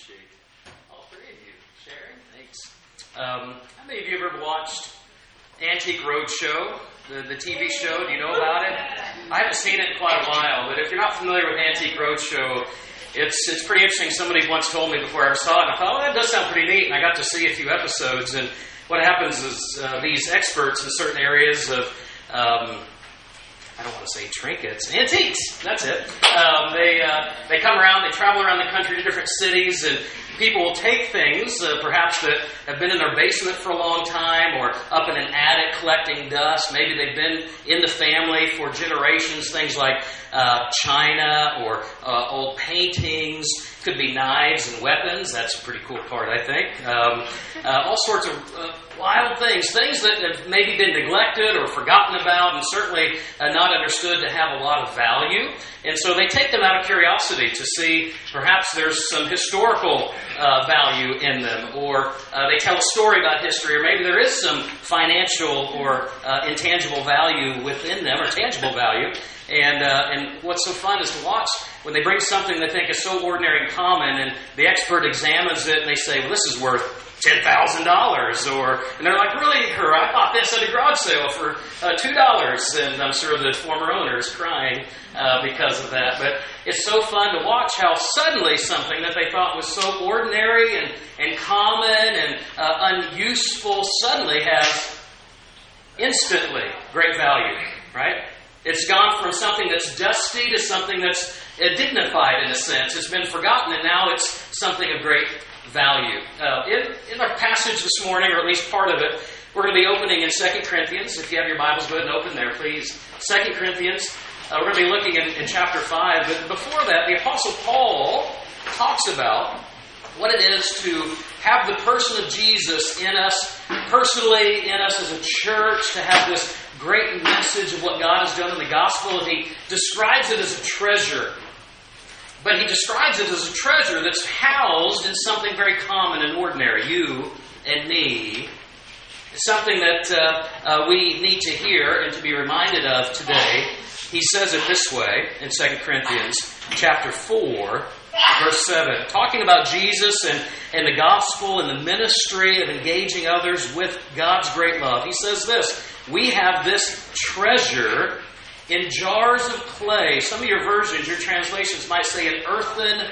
appreciate all three of you sharing. Thanks. Um, how many of you have ever watched Antique Roadshow, the, the TV show? Do you know about it? I haven't seen it in quite a while, but if you're not familiar with Antique Roadshow, it's it's pretty interesting. Somebody once told me before I ever saw it, and I thought, well, that does sound pretty neat. And I got to see a few episodes, and what happens is uh, these experts in certain areas of um, I don't want to say trinkets, antiques. That's it. Um, they uh, they come around, they travel around the country to different cities, and people will take things, uh, perhaps that have been in their basement for a long time, or up in an attic collecting dust. Maybe they've been in the family for generations. Things like uh, china or uh, old paintings. Could be knives and weapons. That's a pretty cool part, I think. Um, uh, all sorts of uh, wild things, things that have maybe been neglected or forgotten about, and certainly uh, not understood to have a lot of value. And so they take them out of curiosity to see perhaps there's some historical uh, value in them, or uh, they tell a story about history, or maybe there is some financial or uh, intangible value within them, or tangible value. And, uh, and what's so fun is to watch when they bring something they think is so ordinary and common, and the expert examines it and they say, well, this is worth ten thousand dollars, or and they're like, really, her? I bought this at a garage sale for uh, two dollars, and I'm sure the former owner is crying uh, because of that. But it's so fun to watch how suddenly something that they thought was so ordinary and and common and uh, unuseful suddenly has instantly great value, right? It's gone from something that's dusty to something that's dignified in a sense. It's been forgotten, and now it's something of great value. Uh, in, in our passage this morning, or at least part of it, we're going to be opening in 2 Corinthians. If you have your Bibles, go ahead and open there, please. 2 Corinthians. Uh, we're going to be looking in, in chapter 5. But before that, the Apostle Paul talks about what it is to have the person of Jesus in us, personally in us as a church, to have this great message of what God has done in the gospel, and he describes it as a treasure. But he describes it as a treasure that's housed in something very common and ordinary, you and me. Something that uh, uh, we need to hear and to be reminded of today. He says it this way in 2 Corinthians chapter 4, verse 7, talking about Jesus and, and the gospel and the ministry of engaging others with God's great love. He says this We have this treasure in jars of clay. Some of your versions, your translations might say in earthen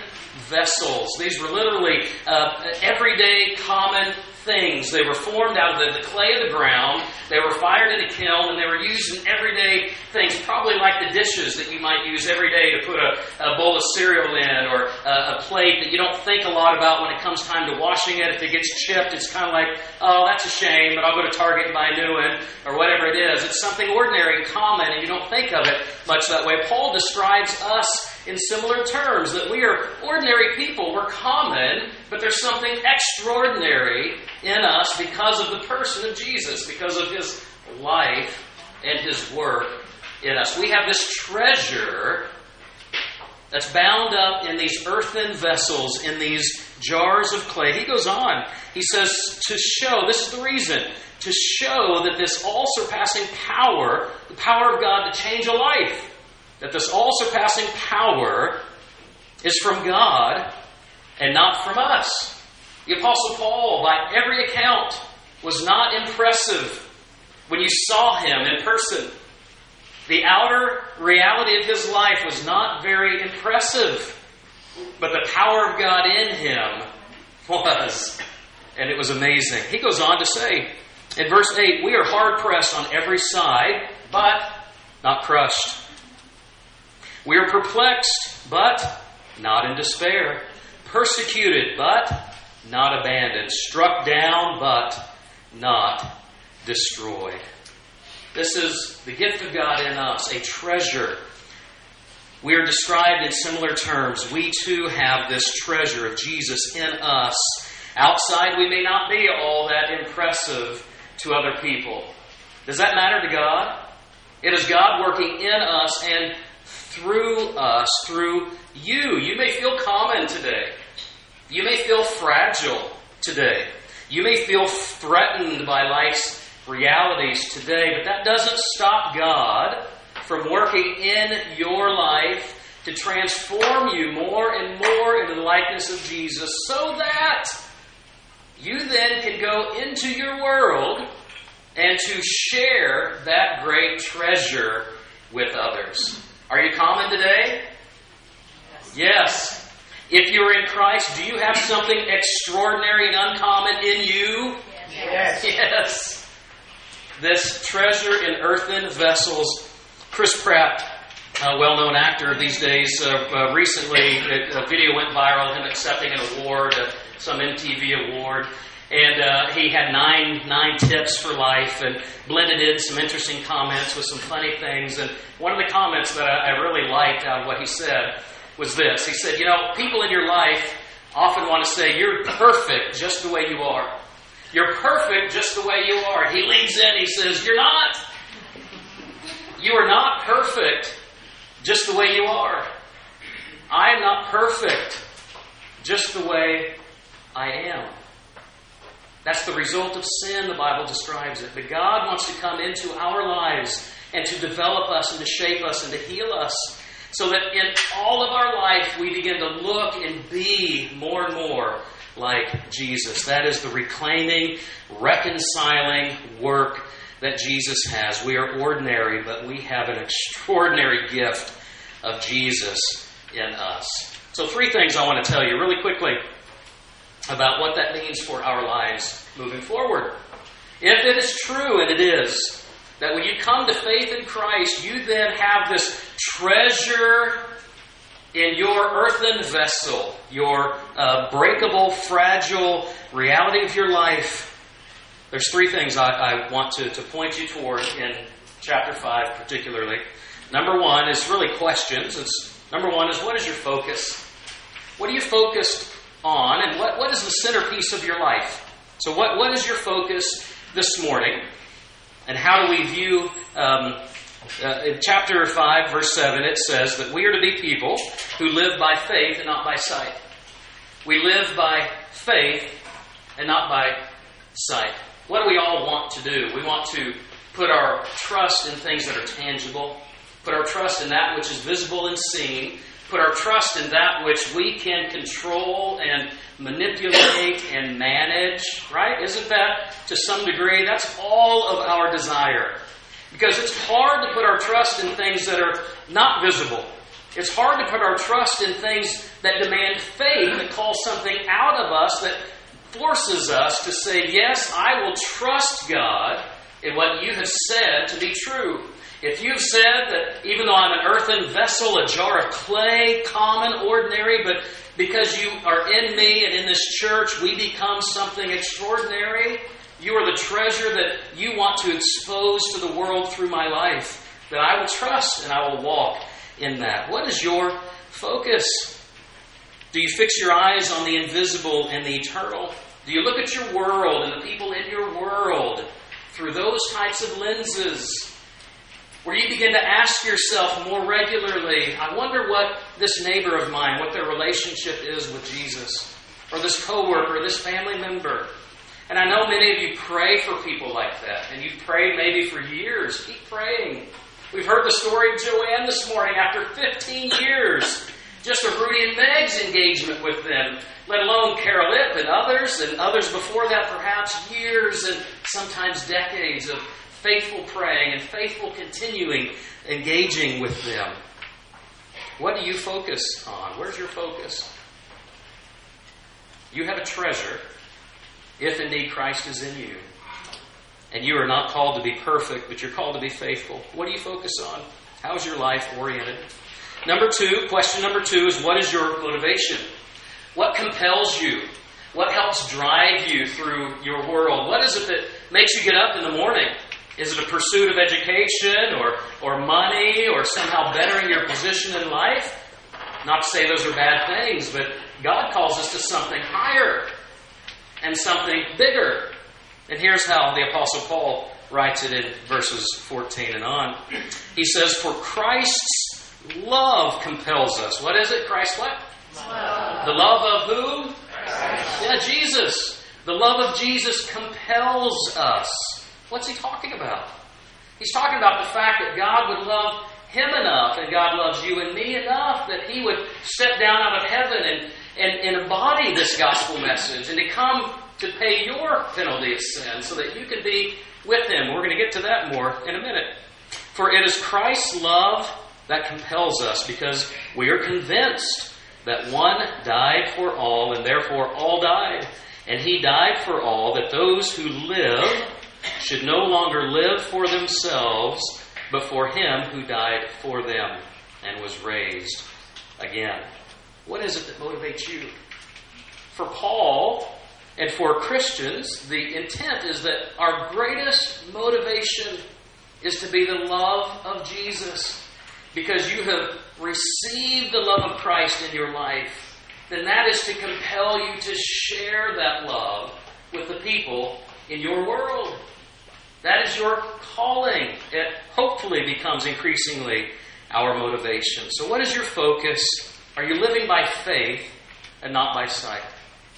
vessels. These were literally uh, everyday, common things. They were formed out of the, clay of the ground. They were fired in a kiln, and they were used in everyday things, probably like the dishes that you might use every day to put a, a bowl of cereal in, or a, a, plate that you don't think a lot about when it comes time to washing it. If it gets chipped, it's kind of like, oh, that's a shame, but I'll go to Target and buy a new one, or whatever it is. It's something ordinary and common, and you don't think of it much that way. Paul describes us in similar terms that we are ordinary people. We're common, but there's something extraordinary in us because of the person of Jesus, because of his life and his work in us. We have this treasure that's bound up in these earthen vessels, in these jars of clay. He goes on, he says, to show, this is the reason, to show that this all surpassing power, the power of God to change a life, that this all surpassing power is from God and not from us. The Apostle Paul, by every account, was not impressive when you saw him in person. The outer reality of his life was not very impressive, but the power of God in him was, and it was amazing. He goes on to say in verse 8, We are hard pressed on every side, but not crushed. We are perplexed, but not in despair. Persecuted, but not abandoned. Struck down, but not destroyed. This is the gift of God in us, a treasure. We are described in similar terms. We too have this treasure of Jesus in us. Outside, we may not be all that impressive to other people. Does that matter to God? It is God working in us and through us, through you. You may feel common today. You may feel fragile today. You may feel threatened by life's realities today, but that doesn't stop God from working in your life to transform you more and more into the likeness of Jesus so that you then can go into your world and to share that great treasure with others. Are you common today? Yes. If you're in Christ, do you have something extraordinary and uncommon in you? Yes. Yes. This treasure in earthen vessels. Chris Pratt, a well known actor these days, uh, uh, recently a, a, video went viral, of him accepting an award, uh, some MTV award. And uh, he had nine nine tips for life and blended in some interesting comments with some funny things. And one of the comments that I, I really liked out of what he said was this. He said, You know, people in your life often want to say, You're perfect just the way you are. You're perfect just the way you are. He leans in, he says, You're not. You are not perfect just the way you are. I am not perfect just the way I am. That's the result of sin, the Bible describes it. But God wants to come into our lives and to develop us and to shape us and to heal us so that in all of our life we begin to look and be more and more like Jesus. That is the reclaiming, reconciling work that Jesus has. We are ordinary, but we have an extraordinary gift of Jesus in us. So, three things I want to tell you really quickly about what that means for our lives moving forward. If it is true, and it is, that when you come to faith in Christ, you then have this treasure in your earthen vessel, your uh, breakable, fragile reality of your life. There's three things I, I want to, to point you toward in chapter 5, particularly. Number one is really questions. It's, number one is what is your focus? What are you focused on? And what, what is the centerpiece of your life? So, what, what is your focus this morning? And how do we view, um, uh, in chapter 5, verse 7, it says that we are to be people who live by faith and not by sight. We live by faith and not by sight. What do we all want to do? We want to put our trust in things that are tangible, put our trust in that which is visible and seen, put our trust in that which we can control and manipulate and manage, right? Isn't that to some degree? That's all of our desire. Because it's hard to put our trust in things that are not visible. It's hard to put our trust in things that demand faith, that call something out of us, that forces us to say, Yes, I will trust God in what you have said to be true. If you've said that even though I'm an earthen vessel, a jar of clay, common, ordinary, but because you are in me and in this church, we become something extraordinary, you are the treasure that you want to expose to the world through my life, that I will trust and I will walk in that. What is your focus? Do you fix your eyes on the invisible and the eternal? Do you look at your world and the people in your world through those types of lenses? Where you begin to ask yourself more regularly, I wonder what this neighbor of mine, what their relationship is with Jesus, or this coworker, or this family member. And I know many of you pray for people like that, and you've prayed maybe for years. Keep praying. We've heard the story of Joanne this morning after 15 years, just of Rudy and Meg's engagement with them, let alone Carol Ip and others, and others before that, perhaps years and sometimes decades of faithful praying and faithful continuing engaging with them. What do you focus on? Where's your focus? You have a treasure if indeed Christ is in you. And you are not called to be perfect, but you're called to be faithful. What do you focus on? How is your life oriented? Number two, question number two is what is your motivation? What compels you? What helps drive you through your world? What is it that makes you get up in the morning? Is it a pursuit of education or, or money or somehow bettering your position in life? Not to say those are bad things, but God calls us to something higher and something bigger. And here's how the Apostle Paul writes it in verses 14 and on. He says, For Christ's love compels us. What is it? Christ what? Love. The love of who? Christ. Yeah, Jesus. The love of Jesus compels us. What's he talking about? He's talking about the fact that God would love Him enough, and God loves you and me enough that He would step down out of heaven and, and, and embody this gospel message and to come to pay your penalty of sin so that you can be with Him. We're going to get to that more in a minute. For it is Christ's love that compels us because we are convinced that one died for all and therefore all died. And he died for all that those who live should no longer live for themselves, but for him who died for them and was raised again. What is it that motivates you? For Paul and for Christians, the intent is that our greatest motivation is to be the love of Jesus. Because you have received the love of Christ in your life, then that is to compel you to share that love with the people in your world. That is your calling. It hopefully becomes increasingly our motivation. So, what is your focus? Are you living by faith and not by sight?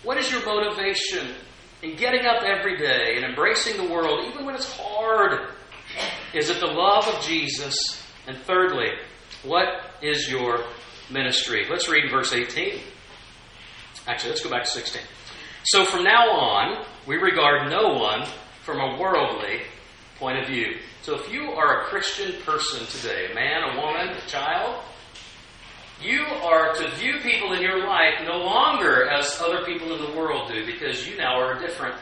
What is your motivation in getting up every day and embracing the world, even when it's hard? Is it the love of Jesus? And thirdly, what is your ministry? Let's read verse 18. Actually, let's go back to 16. So from now on, we regard no one from a worldly point of view. So if you are a Christian person today, a man, a woman, a child, you are to view people in your life no longer as other people in the world do because you now are different.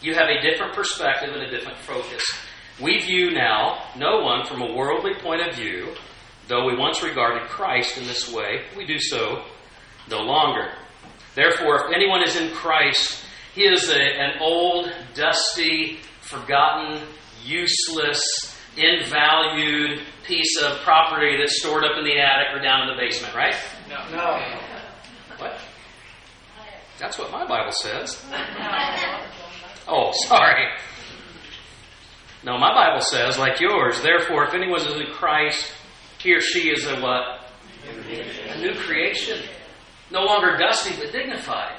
You have a different perspective and a different focus. We view now no one from a worldly point of view, though we once regarded Christ in this way, we do so no longer. Therefore, if anyone is in Christ, he is a, an old, dusty, forgotten, useless, invalued piece of property that's stored up in the attic or down in the basement, right? No. No. What? That's what my Bible says. Oh, sorry. No, my Bible says, like yours, therefore, if anyone is in Christ, he or she is a what? A new creation. No longer dusty, but dignified.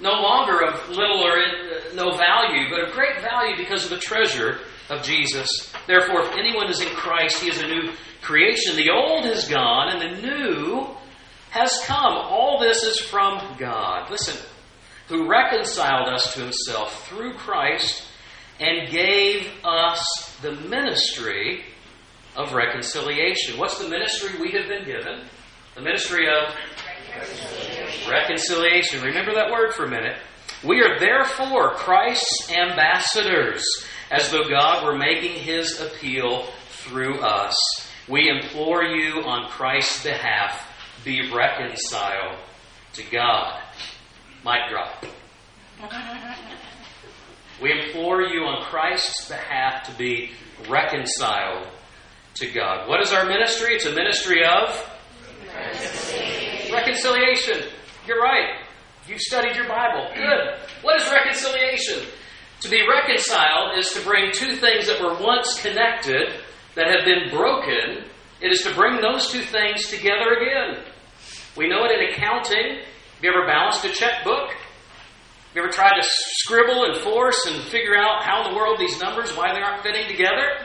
No longer of little or uh, no value, but of great value because of the treasure of Jesus. Therefore, if anyone is in Christ, he is a new creation. The old has gone, and the new has come. All this is from God. Listen, who reconciled us to himself through Christ and gave us the ministry of reconciliation. What's the ministry we have been given? The ministry of reconciliation. Remember that word for a minute. We are therefore Christ's ambassadors, as though God were making his appeal through us. We implore you on Christ's behalf, be reconciled to God. Mic drop. We implore you on Christ's behalf to be reconciled to God. What is our ministry? It's a ministry of reconciliation. You're right. You've studied your Bible. Good. What is reconciliation? To be reconciled is to bring two things that were once connected that have been broken. It is to bring those two things together again. We know it in accounting. Have you ever balanced a checkbook? Have You ever tried to scribble and force and figure out how in the world these numbers, why they aren't fitting together?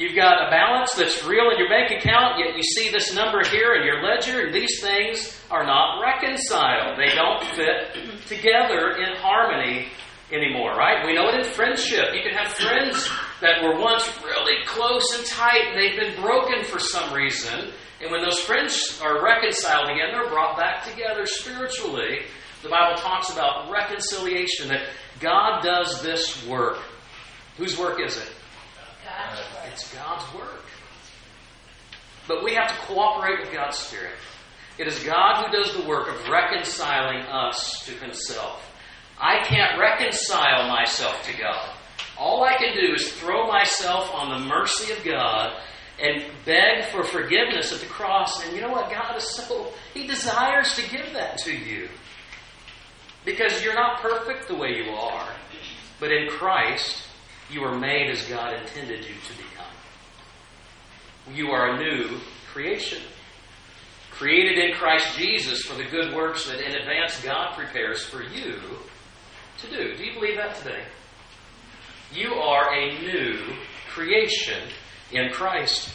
You've got a balance that's real in your bank account, yet you see this number here in your ledger, and these things are not reconciled. They don't fit together in harmony anymore, right? We know it in friendship. You can have friends that were once really close and tight, and they've been broken for some reason. And when those friends are reconciled again, they're brought back together spiritually. The Bible talks about reconciliation, that God does this work. Whose work is it? It's God's work. But we have to cooperate with God's Spirit. It is God who does the work of reconciling us to Himself. I can't reconcile myself to God. All I can do is throw myself on the mercy of God and beg for forgiveness at the cross. And you know what? God is so, He desires to give that to you. Because you're not perfect the way you are. But in Christ, you are made as God intended you to become. You are a new creation. Created in Christ Jesus for the good works that in advance God prepares for you to do. Do you believe that today? You are a new creation in Christ.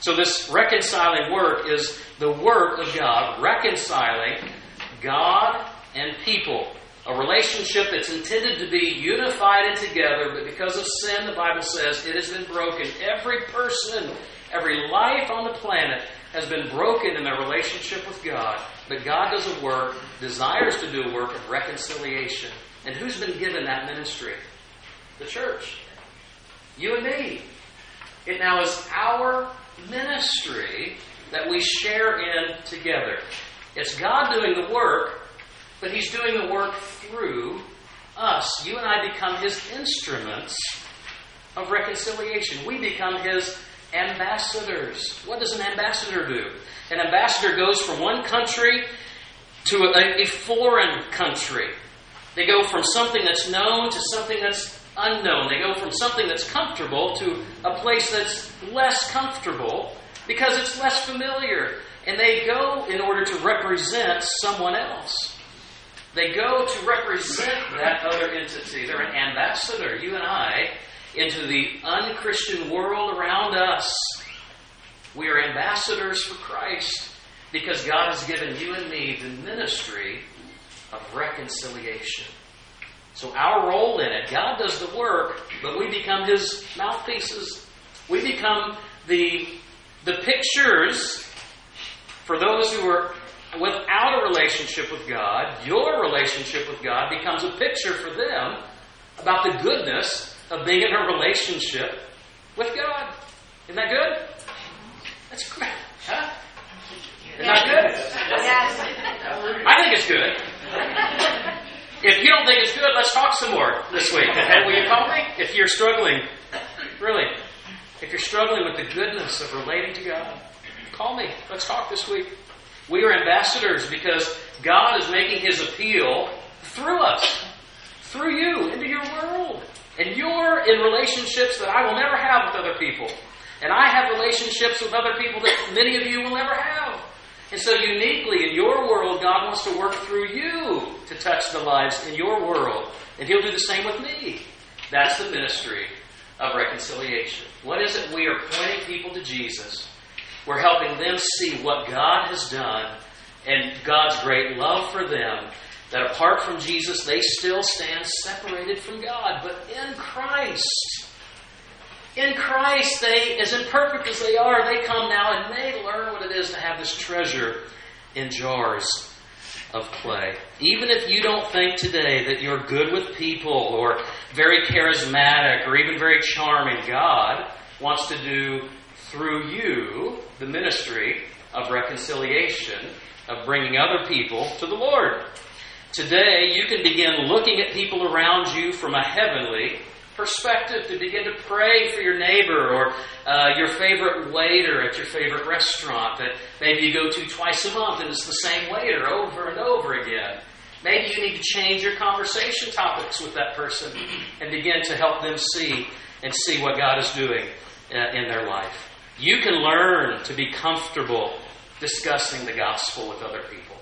So, this reconciling work is the work of God, reconciling God and people. A relationship that's intended to be unified and together, but because of sin, the Bible says it has been broken. Every person, every life on the planet has been broken in their relationship with God. But God does a work, desires to do a work of reconciliation. And who's been given that ministry? The church. You and me. It now is our ministry that we share in together. It's God doing the work, but He's doing the work through us. You and I become His instruments of reconciliation. We become His ambassadors. What does an ambassador do? An ambassador goes from one country to a, a foreign country. They go from something that's known to something that's unknown. They go from something that's comfortable to a place that's less comfortable because it's less familiar. And they go in order to represent someone else. They go to represent that other entity. They're an ambassador, you and I, into the unchristian world around us. We are ambassadors for Christ because God has given you and me the ministry of reconciliation. So, our role in it, God does the work, but we become His mouthpieces. We become the, the pictures for those who are without a relationship with God. Your relationship with God becomes a picture for them about the goodness of being in a relationship with God. Isn't that good? That's great. Huh? Isn't that good? Yes. I think it's good. If you don't think it's good, let's talk some more this week. Will you call me if you're struggling? Really, if you're struggling with the goodness of relating to God, call me. Let's talk this week. We are ambassadors because God is making His appeal through us, through you, into your world. And you're in relationships that I will never have with other people. And I have relationships with other people that many of you will never have. And so, uniquely in your world, God wants to work through you to touch the lives in your world. And He'll do the same with me. That's the ministry of reconciliation. What is it? We are pointing people to Jesus. We're helping them see what God has done and God's great love for them. That apart from Jesus, they still stand separated from God. But in Christ, in Christ, they, as imperfect as they are, they come now and they learn what it is to have this treasure in jars of clay. Even if you don't think today that you're good with people or very charismatic or even very charming, God wants to do through you the ministry of reconciliation, of bringing other people to the Lord. Today, you can begin looking at people around you from a heavenly perspective to begin to pray for your neighbor or uh, your favorite waiter at your favorite restaurant that maybe you go to twice a month and it's the same waiter over and over again. Maybe you need to change your conversation topics with that person and begin to help them see and see what God is doing uh, in their life. You can learn to be comfortable discussing the gospel with other people,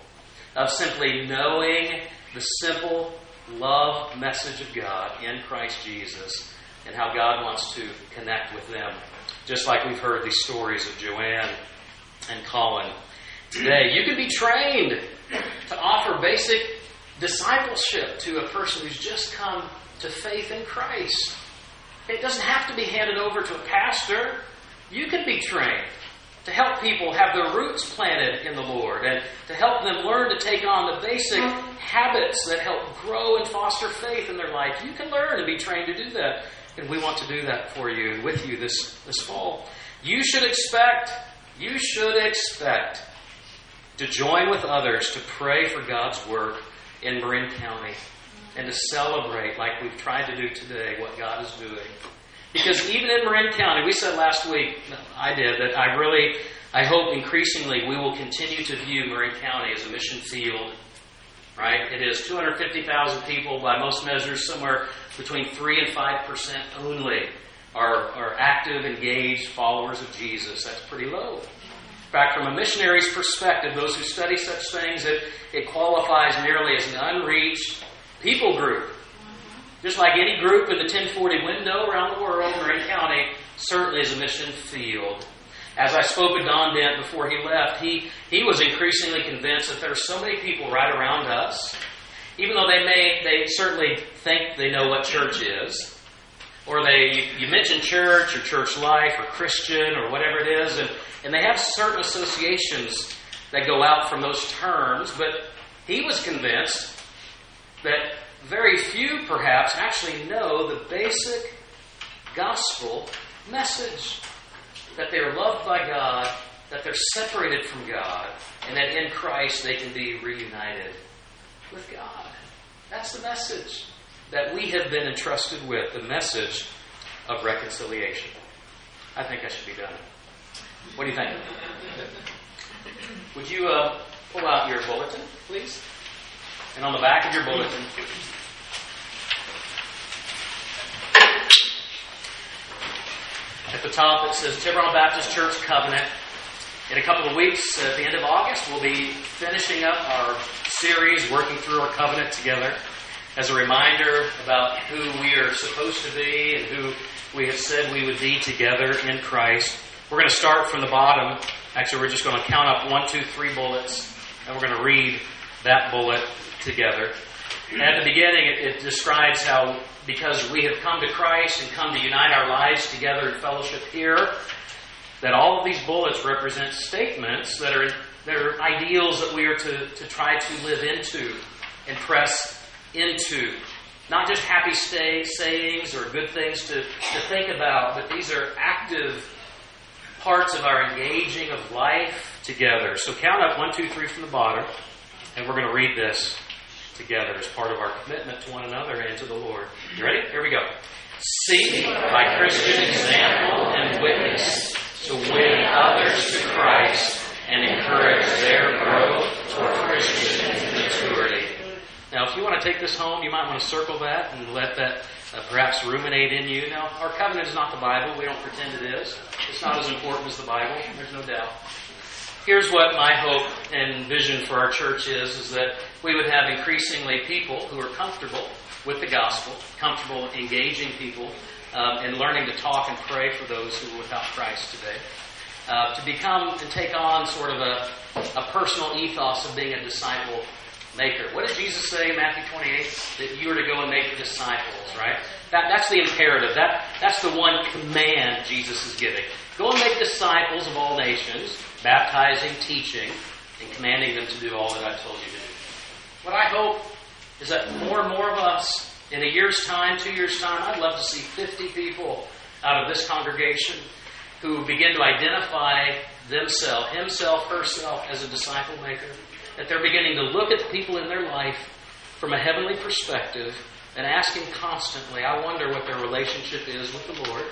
of simply knowing the simple love message of God in Christ Jesus and how God wants to connect with them. Just like we've heard these stories of Joanne and Colin today. You can be trained to offer basic discipleship to a person who's just come to faith in Christ. It doesn't have to be handed over to a pastor. You can be trained to help people have their roots planted in the Lord and to help them learn to take on the basic habits that help grow and foster faith in their life. You can learn and be trained to do that. And we want to do that for you and with you this, this fall. You should expect, you should expect to join with others to pray for God's work in Marin County and to celebrate, like we've tried to do today, what God is doing. Because even in Marin County, we said last week, I did, that I really, I hope increasingly we will continue to view Marin County as a mission field. Right? It is 250,000 people by most measures, somewhere between 3 and 5% only are, are active, engaged followers of Jesus. That's pretty low. In fact, from a missionary's perspective, those who study such things, it, it qualifies merely as an unreached people group. Just like any group in the 1040 window around the world, Marin County certainly is a mission field. as I spoke with Don Dent before he left, he, he was increasingly convinced that there are so many people right around us, even though they may, they certainly think they know what church is, or they, you mention church or church life or Christian or whatever it is, and, and they have certain associations that go out from those terms, but he was convinced that very few perhaps actually know the basic gospel message that they are loved by God, that they're separated from God, and that in Christ they can be reunited with God. That's the message that we have been entrusted with the message of reconciliation. I think I should be done. What do you think? Would you uh, pull out your bulletin, please? And on the back of your bulletin, at the top it says Tiburon Baptist Church Covenant. In a couple of weeks, at the end of August, we'll be finishing up our series, working through our covenant together as a reminder about who we are supposed to be and who we have said we would be together in Christ. We're going to start from the bottom. Actually, we're just going to count up one, two, three bullets, and we're going to read that bullet together. At the beginning, it, it describes how because we have come to Christ and come to unite our lives together in fellowship here, that all of these bullets represent statements that are, that are ideals that we are to, to try to live into and press into. Not just happy stay, sayings or good things to, to think about, but these are active parts of our engaging of life together. So count up one, two, three from the bottom, and we're going to read this together as part of our commitment to one another and to the Lord. You ready? Here we go. Seek by Christian example and witness to win others to Christ and encourage their growth toward Christian maturity. Now, if you want to take this home, you might want to circle that and let that uh, perhaps ruminate in you. Now, our covenant is not the Bible. We don't pretend it is. It's not as important as the Bible. There's no doubt. Here's what my hope and vision for our church is, is that we would have increasingly people who are comfortable with the gospel, comfortable engaging people, um, and learning to talk and pray for those who are without Christ today. Uh, to become and take on sort of a, a personal ethos of being a disciple maker. What did Jesus say in Matthew 28? That you are to go and make disciples, right? That, that's the imperative. That, that's the one command Jesus is giving. Go and make disciples of all nations, baptizing, teaching, and commanding them to do all that I've told you to do. What I hope is that more and more of us, in a year's time, two years' time, I'd love to see 50 people out of this congregation who begin to identify themselves, himself, herself, as a disciple maker. That they're beginning to look at the people in their life from a heavenly perspective and asking constantly, I wonder what their relationship is with the Lord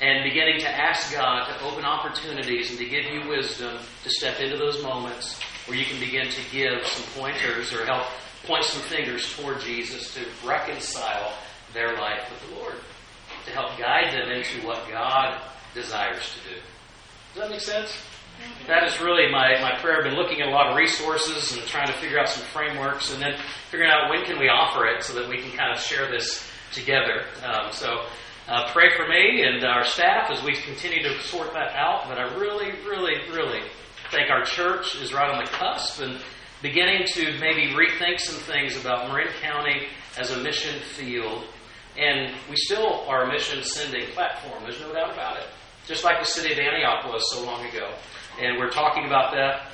and beginning to ask God to open opportunities and to give you wisdom to step into those moments where you can begin to give some pointers or help point some fingers toward Jesus to reconcile their life with the Lord, to help guide them into what God desires to do. Does that make sense? That is really my, my prayer. I've been looking at a lot of resources and trying to figure out some frameworks and then figuring out when can we offer it so that we can kind of share this together. Um, so uh, pray for me and our staff as we continue to sort that out. But I really, really, really think our church is right on the cusp and beginning to maybe rethink some things about Marin County as a mission field. And we still are a mission sending platform, there's no doubt about it. Just like the city of Antioch was so long ago. And we're talking about that.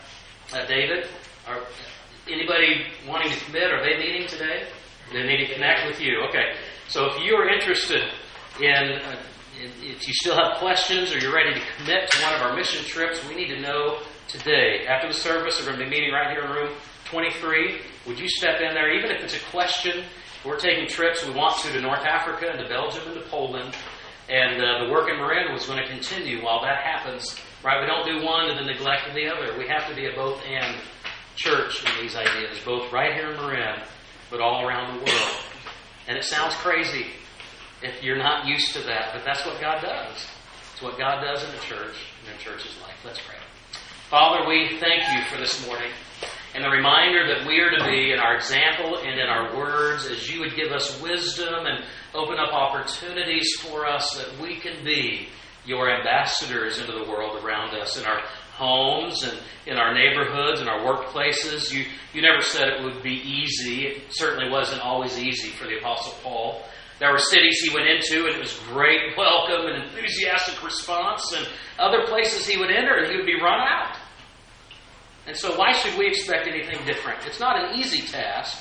Uh, David, are anybody wanting to commit? Are they meeting today? They need to connect with you. Okay. So if you are interested in, uh, if you still have questions or you're ready to commit to one of our mission trips, we need to know today. After the service, we're going to be meeting right here in room 23. Would you step in there, even if it's a question? We're taking trips. We want to to North Africa and to Belgium and to Poland. And uh, the work in Marin was going to continue while that happens. Right? We don't do one and then neglect the other. We have to be a both and church in these ideas, both right here in Marin, but all around the world. And it sounds crazy if you're not used to that, but that's what God does. It's what God does in the church and in church's life. Let's pray. Father, we thank you for this morning and the reminder that we are to be in our example and in our words as you would give us wisdom and open up opportunities for us that we can be your ambassadors into the world around us in our homes and in our neighborhoods and our workplaces. You, you never said it would be easy. It certainly wasn't always easy for the Apostle Paul. There were cities he went into, and it was great welcome and enthusiastic response, and other places he would enter, and he would be run out. And so, why should we expect anything different? It's not an easy task,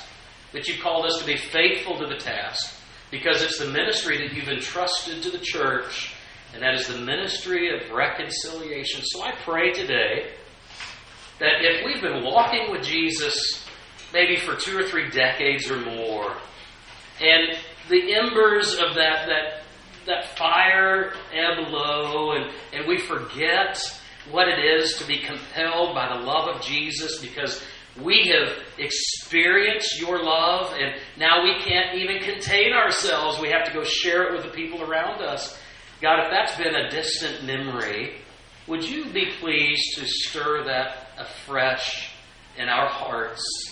but you've called us to be faithful to the task because it's the ministry that you've entrusted to the church, and that is the ministry of reconciliation. So, I pray today that if we've been walking with Jesus maybe for two or three decades or more, and the embers of that, that, that fire ebb low, and, and we forget what it is to be compelled by the love of Jesus because we have experienced your love, and now we can't even contain ourselves. We have to go share it with the people around us. God, if that's been a distant memory, would you be pleased to stir that afresh in our hearts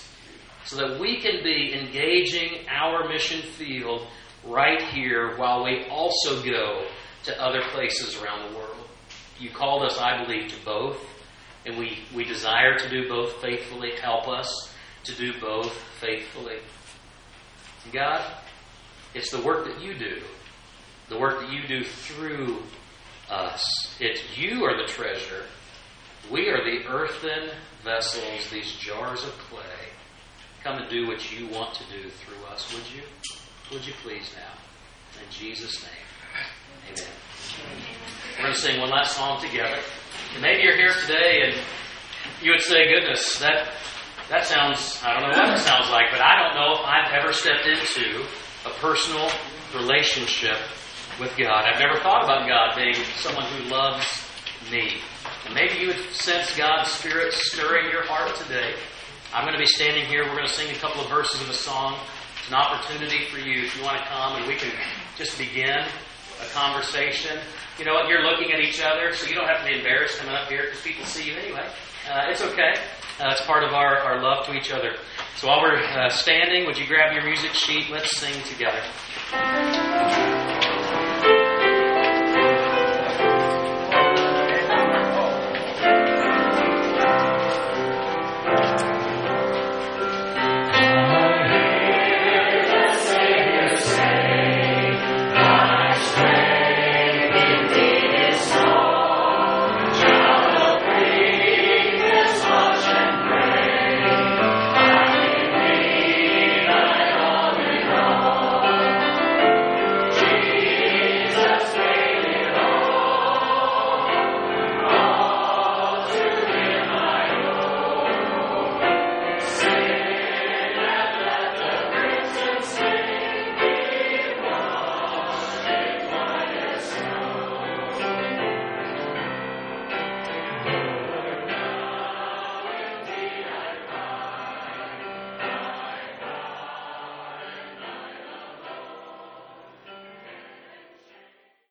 so that we can be engaging our mission field right here while we also go to other places around the world? You called us, I believe, to both, and we, we desire to do both faithfully. Help us to do both faithfully. God, it's the work that you do, the work that you do through us. It's you are the treasure. We are the earthen vessels, these jars of clay. Come and do what you want to do through us, would you? Would you please now? In Jesus' name, amen. We're going to sing one last song together. And maybe you're here today and you would say, goodness, that, that sounds, I don't know what it sounds like, but I don't know if I've ever stepped into a personal relationship with God. I've never thought about God being someone who loves me. And maybe you would sense God's Spirit stirring your heart today. I'm going to be standing here. We're going to sing a couple of verses of a song. It's an opportunity for you if you want to come and we can just begin a conversation. You know what? You're looking at each other, so you don't have to be embarrassed coming up here because people see you anyway. Uh, it's okay. Uh, it's part of our, our love to each other. So while we're uh, standing, would you grab your music sheet? Let's sing together.